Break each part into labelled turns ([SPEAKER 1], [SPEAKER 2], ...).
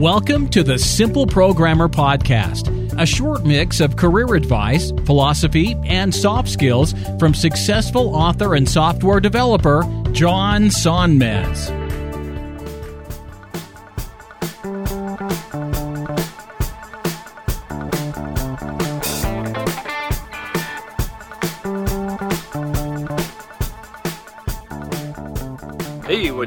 [SPEAKER 1] Welcome to the Simple Programmer Podcast, a short mix of career advice, philosophy, and soft skills from successful author and software developer John Sonmez.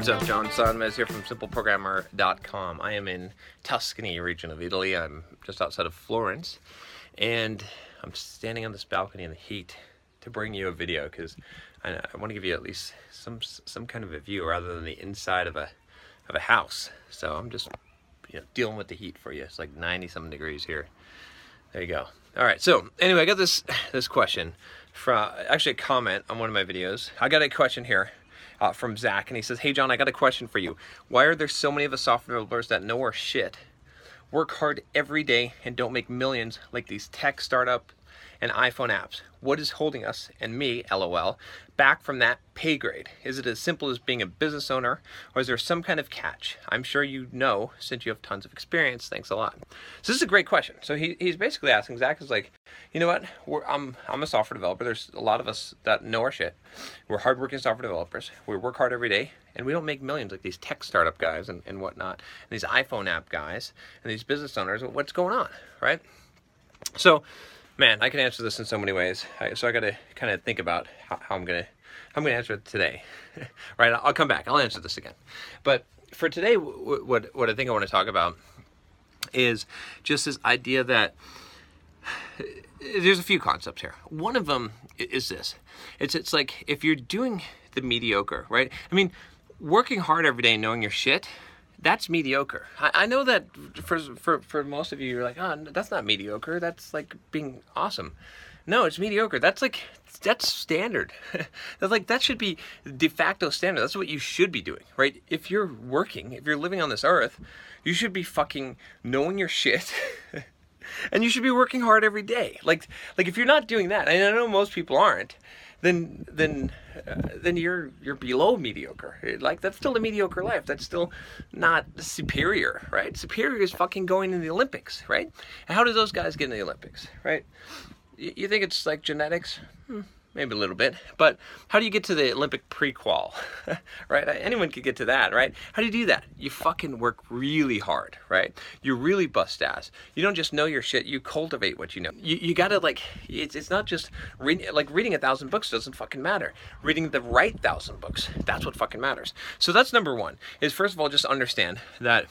[SPEAKER 2] What's up? John Sonmez here from SimpleProgrammer.com. I am in Tuscany region of Italy. I'm just outside of Florence, and I'm standing on this balcony in the heat to bring you a video because I, I want to give you at least some some kind of a view rather than the inside of a of a house. So I'm just you know dealing with the heat for you. It's like 90 something degrees here. There you go. All right. So anyway, I got this this question from actually a comment on one of my videos. I got a question here uh, from Zach, and he says, "Hey John, I got a question for you. Why are there so many of us software developers that know our shit, work hard every day, and don't make millions like these tech startup and iPhone apps? What is holding us and me, LOL, back from that pay grade? Is it as simple as being a business owner, or is there some kind of catch? I'm sure you know since you have tons of experience. Thanks a lot." So this is a great question. So he, he's basically asking Zach is like, you know what? We're, I'm I'm a software developer. There's a lot of us that know our shit. We're hardworking software developers. We work hard every day, and we don't make millions like these tech startup guys and, and whatnot, and these iPhone app guys and these business owners. What's going on, right? So, man, I can answer this in so many ways. So I got to kind of think about how, how I'm gonna how I'm gonna answer it today, right? I'll come back. I'll answer this again, but for today, what what I think I want to talk about is just this idea that there's a few concepts here. One of them is this. It's it's like if you're doing the mediocre, right? I mean, working hard every day, knowing your shit, that's mediocre. I, I know that for for for most of you, you're like, oh, that's not mediocre. That's like being awesome. No, it's mediocre. That's like that's standard. that's like that should be de facto standard. That's what you should be doing, right? If you're working, if you're living on this earth, you should be fucking knowing your shit. and you should be working hard every day. Like like if you're not doing that, and I know most people aren't, then then uh, then you're you're below mediocre. Like that's still a mediocre life. That's still not superior, right? Superior is fucking going in the Olympics, right? How do those guys get in the Olympics, right? You, you think it's like genetics? Hmm maybe a little bit. But how do you get to the Olympic prequal? right? Anyone could get to that, right? How do you do that? You fucking work really hard, right? You really bust ass. You don't just know your shit. You cultivate what you know. You, you gotta like. It's, it's not just reading. Like reading a thousand books doesn't fucking matter. Reading the right thousand books. That's what fucking matters. So that's number one. Is first of all just understand that.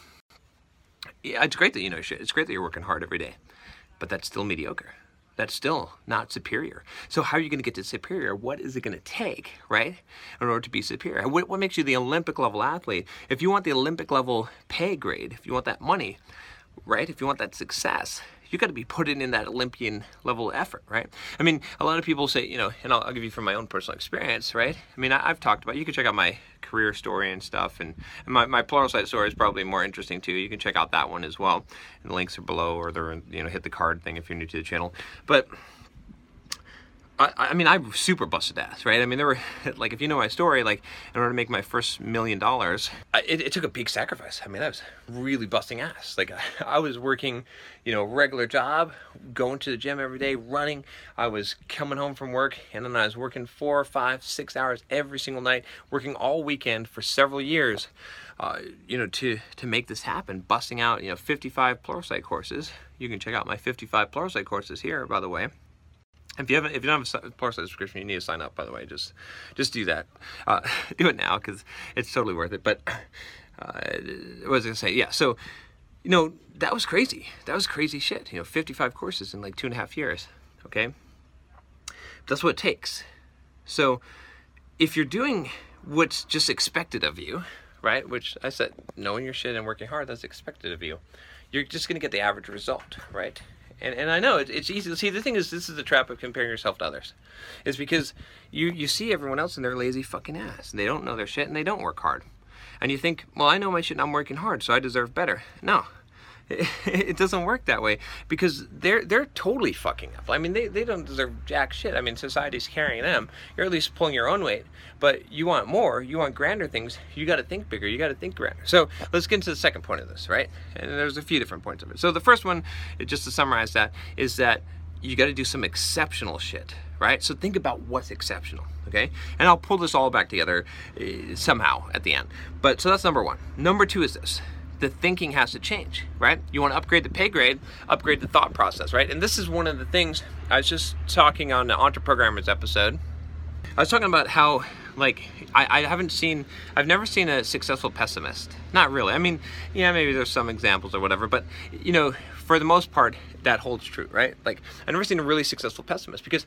[SPEAKER 2] Yeah, it's great that you know shit. It's great that you're working hard every day, but that's still mediocre that's still not superior. So how are you going to get to superior? What is it going to take, right, in order to be superior? What, what makes you the Olympic level athlete? If you want the Olympic level pay grade, if you want that money, right, if you want that success, you got to be putting in that Olympian level effort, right? I mean, a lot of people say, you know, and I'll, I'll give you from my own personal experience, right? I mean, I, have talked about, you can check out my career story and stuff, and, and my, my Pluralsight story is probably more interesting too. You can check out that one as well. And the links are below, or they're, you know, hit the card thing if you're new to the channel. But I, I, mean, I super busted ass, right? I mean, there were like, if you know my story, like, in order to make my first million dollars, it, it, took a big sacrifice. I mean, I was really busting ass. Like, I, I, was working, you know, regular job, going to the gym every day, running. I was coming home from work, and then I was working four, five, six hours every single night, working all weekend for several years. Uh, you know, to to make this happen, busting out, you know, 55 Pluralsight courses. You can check out my 55 Pluralsight courses here, by the way. If you haven't, if you don't have a Pluralsight subscription, you need to sign up. By the way, just just do that. Uh, do it now because it's totally worth it. But uh, what was I gonna say? Yeah. So you know that was crazy. That was crazy shit. You know, 55 courses in like two and a half years. Okay. That's what it takes. So if you're doing what's just expected of you, right? Which I said, knowing your shit and working hard, that's expected of you you're just to get the average result, right? And, and I know it, it's easy. See, the thing is, this is the trap of comparing yourself to others. Is because you, you see everyone else and they're lazy fucking ass. They don't know their shit and they don't work hard. And you think, well, I know my shit and I'm working hard, so I deserve better. No, it doesn't work that way because they're they're totally fucking up. I mean, they, they don't deserve jack shit. I mean, society's carrying them. You're at least pulling your own weight, but you want more. You want grander things. You got to think bigger. You got to think grander. So let's get into the second point of this, right? And there's a few different points of it. So the first one, just to summarize that, is that you got to do some exceptional shit, right? So think about what's exceptional, okay? And I'll pull this all back together uh, somehow at the end. But so that's number one. Number two is this the thinking has to change, right? You want to upgrade the pay grade, upgrade the thought process, right? And this is one of the things I was just talking on the Entreprogrammers episode. I was talking about how, like, I, I haven't seen, I've never seen a successful pessimist. Not really. I mean, yeah, maybe there's some examples or whatever, but, you know, for the most part, that holds true, right? Like, I've never seen a really successful pessimist because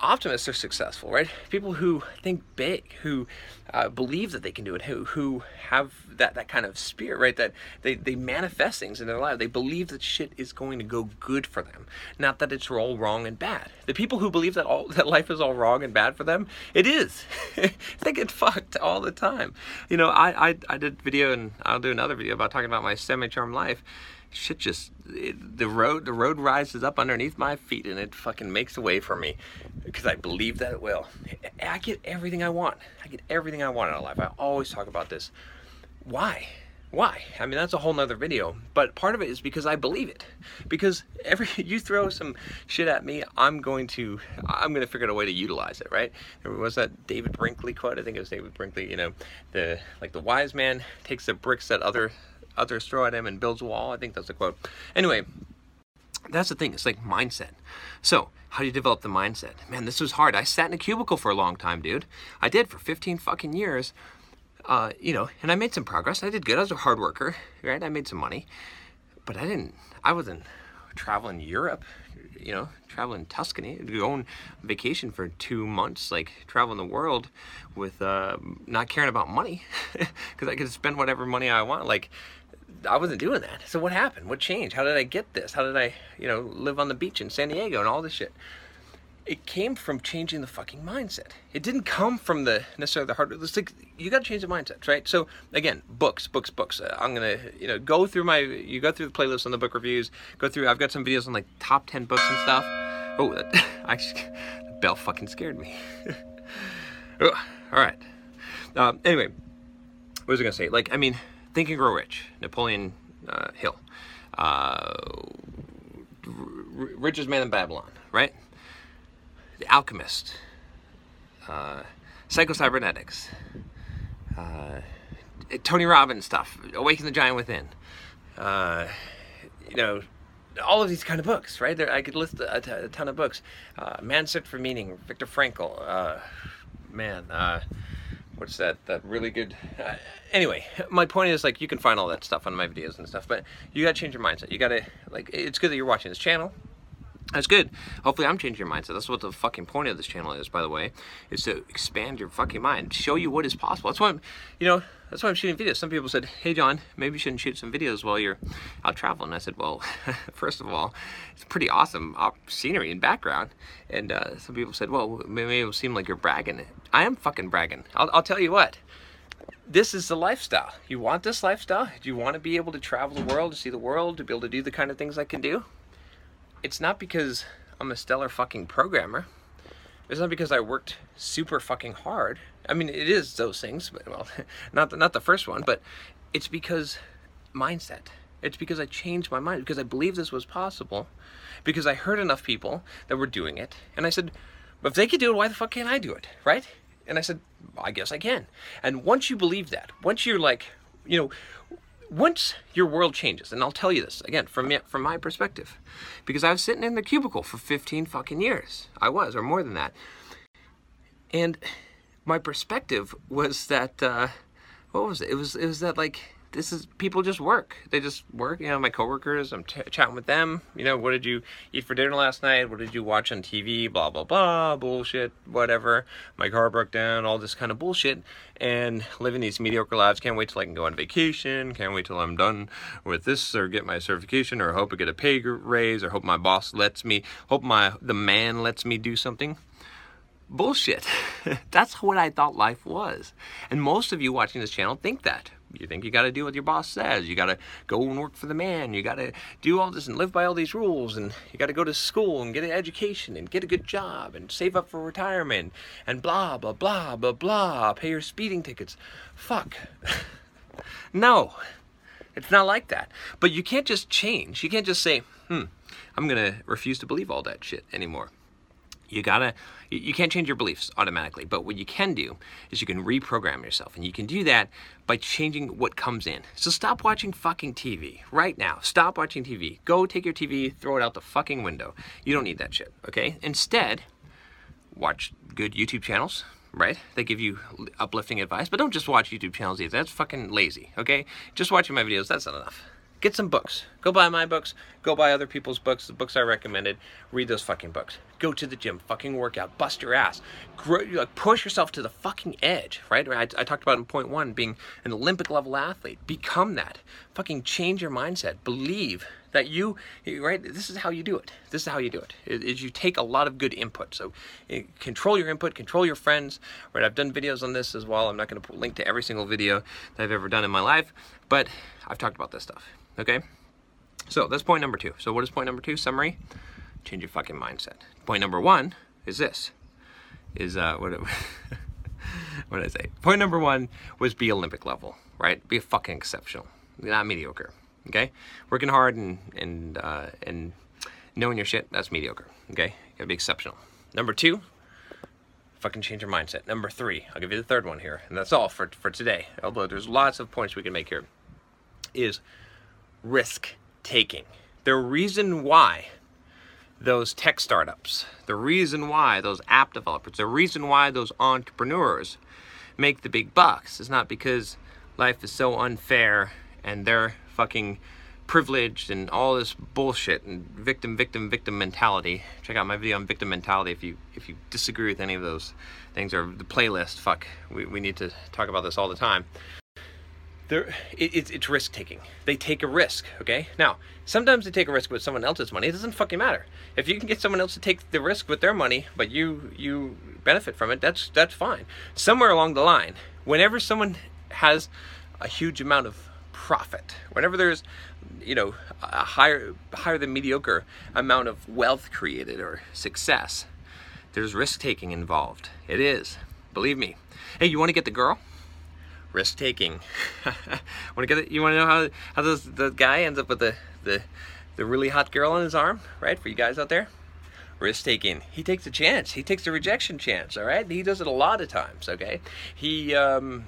[SPEAKER 2] optimists are successful, right? People who think big, who uh, believe that they can do it, who who have that that kind of spirit, right? That they they manifest things in their life. They believe that shit is going to go good for them, not that it's all wrong and bad. The people who believe that all that life is all wrong and bad for them, it is. they get fucked all the time. You know, I I, I did video and I'll do another video about talking about my semi-charm life shit just it, the road the road rises up underneath my feet and it fucking makes a way for me because I believe that it will. I get everything I want. I get everything I want in life. I always talk about this. Why? Why? I mean, that's a whole nother video. But part of it is because I believe it. Because every you throw some shit at me, I'm going to I'm going to figure out a way to utilize it. Right? There was that David Brinkley quote. I think it was David Brinkley. You know, the like the wise man takes the bricks that other others throw at him and builds a wall. I think that's a quote. Anyway, that's the thing. It's like mindset. So, how do you develop the mindset? Man, this was hard. I sat in a cubicle for a long time, dude. I did for 15 fucking years. Uh, you know, and I made some progress. I did good. I was a hard worker, right? I made some money, but I didn't. I wasn't traveling Europe, you know, traveling Tuscany, going on vacation for two months, like traveling the world with uh, not caring about money because I could spend whatever money I want. Like I wasn't doing that. So what happened? What changed? How did I get this? How did I, you know, live on the beach in San Diego and all this shit? It came from changing the fucking mindset. It didn't come from the necessarily the hard. It's like you got to change the mindset, right? So again, books, books, books. Uh, I'm gonna, you know, go through my. You go through the playlist on the book reviews. Go through. I've got some videos on like top ten books and stuff. Oh, that, I just, the bell fucking scared me. all right. Uh, anyway, what was I gonna say? Like, I mean, Think and Grow Rich, Napoleon uh, Hill, uh, Richest Man in Babylon, right? The Alchemist, uh, Psycho-Cybernetics, uh, Tony Robbins stuff, Awaken the Giant Within, uh, you know, all of these kind of books, right? There, I could list a, a ton of books. Uh, Man Search for Meaning, Viktor Frankl, uh, man, uh, what's that that really good uh, anyway my point is like you can find all that stuff on my videos and stuff but you gotta change your mindset. You gotta like it's good that you're watching this channel that's good. Hopefully I'm changing your mindset. That's what the fucking point of this channel is, by the way, is to expand your fucking mind, show you what is possible. That's why I'm, you know, that's why I'm shooting videos. Some people said, hey John, maybe you shouldn't shoot some videos while you're out traveling. I said, well, first of all, it's pretty awesome scenery and background. And uh, some people said, well, maybe it will seem like you're bragging. I am fucking bragging. I'll, I'll tell you what this is the lifestyle. You want this lifestyle? Do you want to be able to travel the world, to see the world, to be able to do the kind of things I can do? It's not because I'm a stellar fucking programmer. It's not because I worked super fucking hard. I mean, it is those things, but well, not the, not the first one, but it's because mindset. It's because I changed my mind because I believed this was possible, because I heard enough people that were doing it, and I said, if they could do it, why the fuck can't I do it?" Right? And I said, "I guess I can." And once you believe that, once you're like, you know, once your world changes, and I'll tell you this again from from my perspective, because I was sitting in the cubicle for 15 fucking years. I was, or more than that. And my perspective was that uh, what was it? It was it was that like this is people just work. They just work. You know, my coworkers. I'm t- chatting with them. You know, what did you eat for dinner last night? What did you watch on TV? Blah blah blah. Bullshit. Whatever. My car broke down. All this kind of bullshit. And living these mediocre lives. Can't wait till I can go on vacation. Can't wait till I'm done with this or get my certification or hope I get a pay raise or hope my boss lets me. Hope my the man lets me do something bullshit. That's what I thought life was. And most of you watching this channel think that. You think you got to do what your boss says. You got to go and work for the man. You got to do all this and live by all these rules. And you got to go to school and get an education and get a good job and save up for retirement and blah, blah, blah, blah, blah. Pay your speeding tickets. Fuck. no, it's not like that. But you can't just change. You can't just say, hmm, I'm going to refuse to believe all that shit anymore. You gotta, you can't change your beliefs automatically, but what you can do is you can reprogram yourself, and you can do that by changing what comes in. So stop watching fucking TV right now. Stop watching TV. Go take your TV, throw it out the fucking window. You don't need that shit, okay? Instead, watch good YouTube channels, right? They give you uplifting advice, but don't just watch YouTube channels either. That's fucking lazy, okay? Just watching my videos, that's not enough get some books. Go buy my books. Go buy other people's books, the books I recommended. Read those fucking books. Go to the gym, fucking workout, bust your ass. Grow, like, push yourself to the fucking edge, right? I, I talked about in point one being an Olympic level athlete. Become that. Fucking change your mindset. Believe that you, right? This is how you do it. This is how you do it. Is you take a lot of good input. So eh, control your input, control your friends, right? I've done videos on this as well. I'm not going to link to every single video that I've ever done in my life, but I've talked about this stuff. Okay? So that's point number two. So what is point number two? Summary. Change your fucking mindset. Point number one is this. Is uh what what did I say? Point number one was be Olympic level, right? Be fucking exceptional. Not mediocre. Okay? Working hard and and uh, and knowing your shit, that's mediocre. Okay? You gotta be exceptional. Number two, fucking change your mindset. Number three, I'll give you the third one here, and that's all for for today. Although there's lots of points we can make here. Is risk taking. The reason why those tech startups, the reason why those app developers, the reason why those entrepreneurs make the big bucks is not because life is so unfair and they're fucking privileged and all this bullshit and victim victim victim mentality. Check out my video on victim mentality if you if you disagree with any of those things or the playlist. Fuck we, we need to talk about this all the time it, it's, it's risk taking. They take a risk, okay? Now, sometimes they take a risk with someone else's money. It doesn't fucking matter. If you can get someone else to take the risk with their money, but you you benefit from it, that's that's fine. Somewhere along the line, whenever someone has a huge amount of profit, whenever there's you know a higher higher than mediocre amount of wealth created or success, there's risk taking involved. It is, believe me. Hey, you want to get the girl? Risk taking. want to get it? You want to know how how the guy ends up with the, the the really hot girl on his arm, right? For you guys out there, risk taking. He takes a chance. He takes a rejection chance. All right. He does it a lot of times. Okay. He um,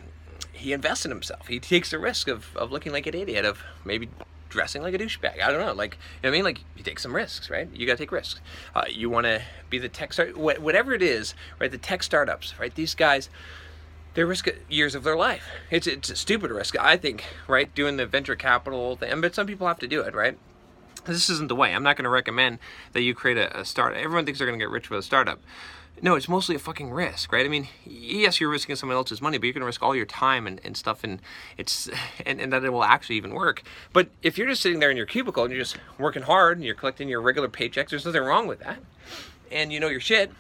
[SPEAKER 2] he invests in himself. He takes the risk of of looking like an idiot, of maybe dressing like a douchebag. I don't know. Like, you know what I mean? Like, you take some risks, right? You got to take risks. Uh, you want to be the tech start, whatever it is, right? The tech startups, right? These guys, they risk years of their life. It's it's a stupid risk, I think, right? Doing the venture capital thing, but some people have to do it, right? This isn't the way. I'm not going to recommend that you create a, a startup. Everyone thinks they're going to get rich with a startup. No, it's mostly a fucking risk, right? I mean, yes, you're risking someone else's money, but you're going to risk all your time and, and stuff, and it's and, and that it will actually even work. But if you're just sitting there in your cubicle and you're just working hard and you're collecting your regular paychecks, there's nothing wrong with that, and you know your shit.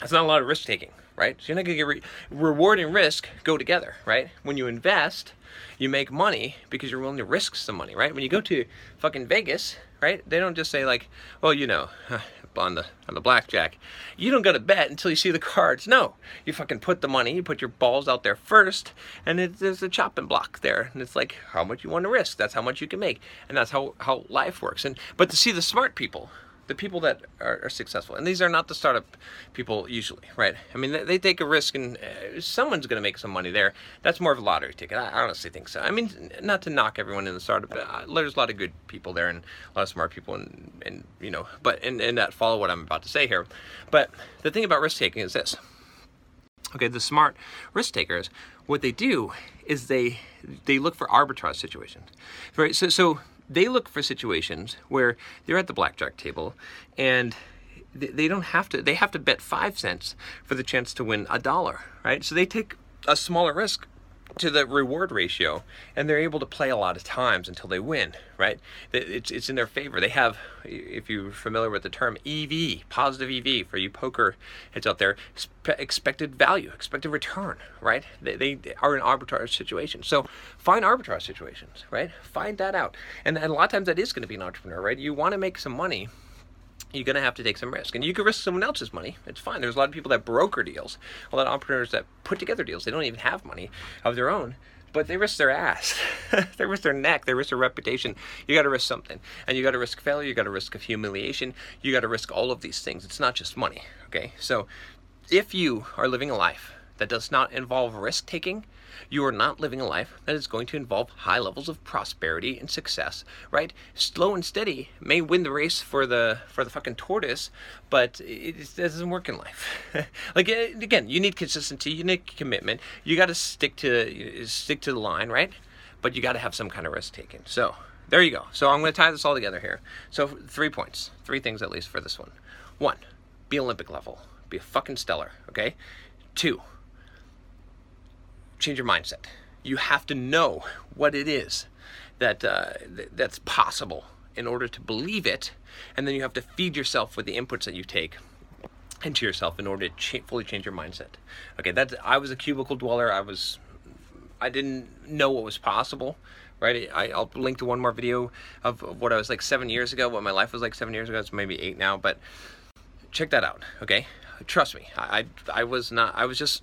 [SPEAKER 2] That's not a lot of risk taking right? So you're not to get re- reward and risk go together, right? When you invest, you make money because you're willing to risk some money, right? When you go to fucking Vegas, right? They don't just say like, well, you know, on the on the blackjack, you don't go to bet until you see the cards. No, you fucking put the money, you put your balls out there first, and it, there's a chopping block there, and it's like how much you want to risk. That's how much you can make, and that's how how life works. And but to see the smart people the people that are, are, successful, and these are not the startup people usually, right? I mean, they, they take a risk, and uh, someone's going to make some money there. That's more of a lottery ticket. I, I, honestly think so. I mean, not to knock everyone in the startup, but uh, there's a lot of good people there and a lot of smart people, and and you know, but and, and that follow what I'm about to say here. But the thing about risk taking is this: Okay, the smart risk takers, what they do is they they look for arbitrage situations. Right? So so they look for situations where they're at the blackjack table and they don't have to they have to bet 5 cents for the chance to win a dollar, right? So they take a smaller risk to the reward ratio and they're able to play a lot of times until they win right? It's, it's in their favor. They have if you're familiar with the term ev positive ev for you poker heads out there expected value expected return right? They, they are in arbitrage situations. So find arbitrage situations right? Find that out. And, and a lot of times that is going to be an entrepreneur right? You want to make some money you're going to have to take some risk. And you can risk someone else's money. It's fine. There's a lot of people that broker deals, a lot of entrepreneurs that put together deals. They don't even have money of their own, but they risk their ass. they risk their neck. They risk their reputation. You got to risk something. And you got to risk failure. You got to risk of humiliation. You got to risk all of these things. It's not just money. Okay. So if you are living a life that does not involve risk taking, you are not living a life that is going to involve high levels of prosperity and success, right? Slow and steady may win the race for the for the fucking tortoise, but it, it doesn't work in life. like eh, again, you need consistency, you need commitment. You got to stick to stick to the line, right? But you got to have some kind of risk taking. So there you go. So I'm going to tie this all together here. So three points, three things at least for this one. One, be Olympic level, be a fucking stellar. Okay. Two, change your mindset. You have to know what it is that uh, th- that's possible in order to believe it, and then you have to feed yourself with the inputs that you take into yourself in order to cha- fully change your mindset. Okay, that I was a cubicle dweller. I was I didn't know what was possible. Right, I, will link to one more video of, of what I was like seven years ago, what my life was like seven years ago. It's maybe eight now, but check that out. Okay, trust me, I, I, I was not. I was just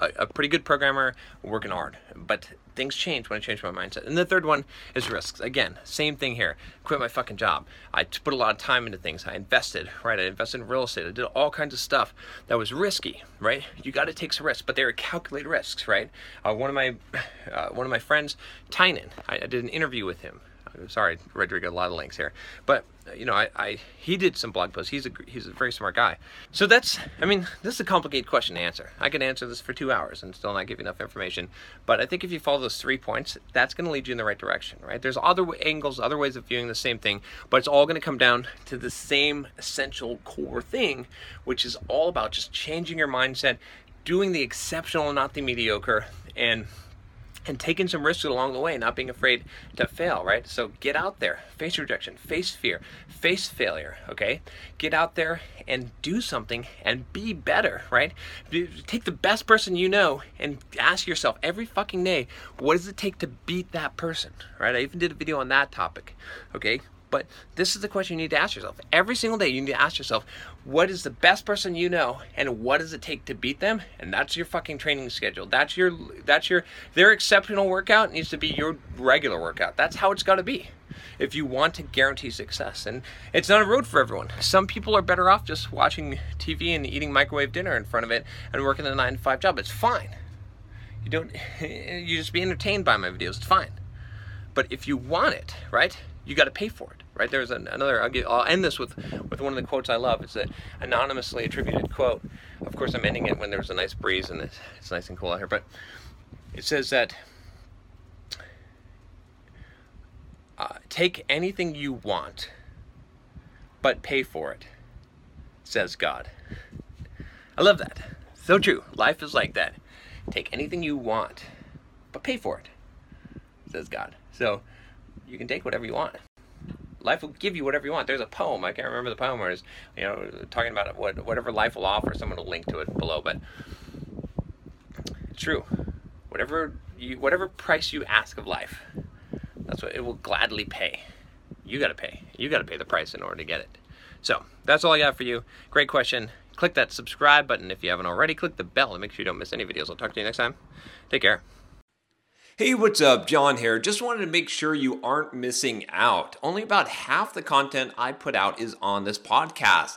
[SPEAKER 2] a, a, pretty good programmer, working hard. But things change when I change my mindset. And the third one is risks. Again, same thing here. Quit my fucking job. I put a lot of time into things. I invested, right? I invested in real estate. I did all kinds of stuff that was risky, right? You got to take some risks, but they are calculated risks, right? Uh, one of my uh, one of my friends, Tynan, I, I did an interview with him sorry, Rodrigo, a lot of links here. But uh, you know, I, I he did some blog posts. He's a he's a very smart guy. So that's I mean, this is a complicated question to answer. I could answer this for two hours and still not give you enough information. But I think if you follow those three points, that's going to lead you in the right direction, right? There's other angles, other ways of viewing the same thing, but it's all going to come down to the same essential core thing, which is all about just changing your mindset, doing the exceptional, not the mediocre, and and taking some risks along the way, not being afraid to fail, right? So get out there, face rejection, face fear, face failure, okay? Get out there and do something and be better, right? Take the best person you know and ask yourself every fucking day, what does it take to beat that person, right? I even did a video on that topic, okay? But this is the question you need to ask yourself. Every single day, you need to ask yourself, what is the best person you know, and what does it take to beat them? And that's your fucking training schedule. That's your that's your their exceptional workout needs to be your regular workout. That's how it's got to be. If you want to guarantee success, and it's not a road for everyone. Some people are better off just watching TV and eating microwave dinner in front of it and working a nine to five job. It's fine. You don't. You just be entertained by my videos. It's fine. But if you want it, right? you got to pay for it, right? There's an, another. I'll, give, I'll, end this with with one of the quotes I love. It's an anonymously attributed quote. Of course, I'm ending it when there's a nice breeze and it's, it's nice and cool out here. But it says that uh, take anything you want, but pay for it, says God. I love that. So true. Life is like that. Take anything you want, but pay for it, says God. So you can take whatever you want. Life will give you whatever you want. There's a poem. I can't remember the poem where it's, you know, talking about what whatever life will offer. Someone will link to it below, but true. Whatever you, whatever price you ask of life, that's what it will gladly pay. You got to pay. You got to pay the price in order to get it. So that's all I got for you. Great question. Click that subscribe button if you haven't already. Click the bell and make sure you don't miss any videos. I'll talk to you next time. Take care. Hey, what's up? John here. Just wanted to make sure you aren't missing out. Only about half the content I put out is on this podcast.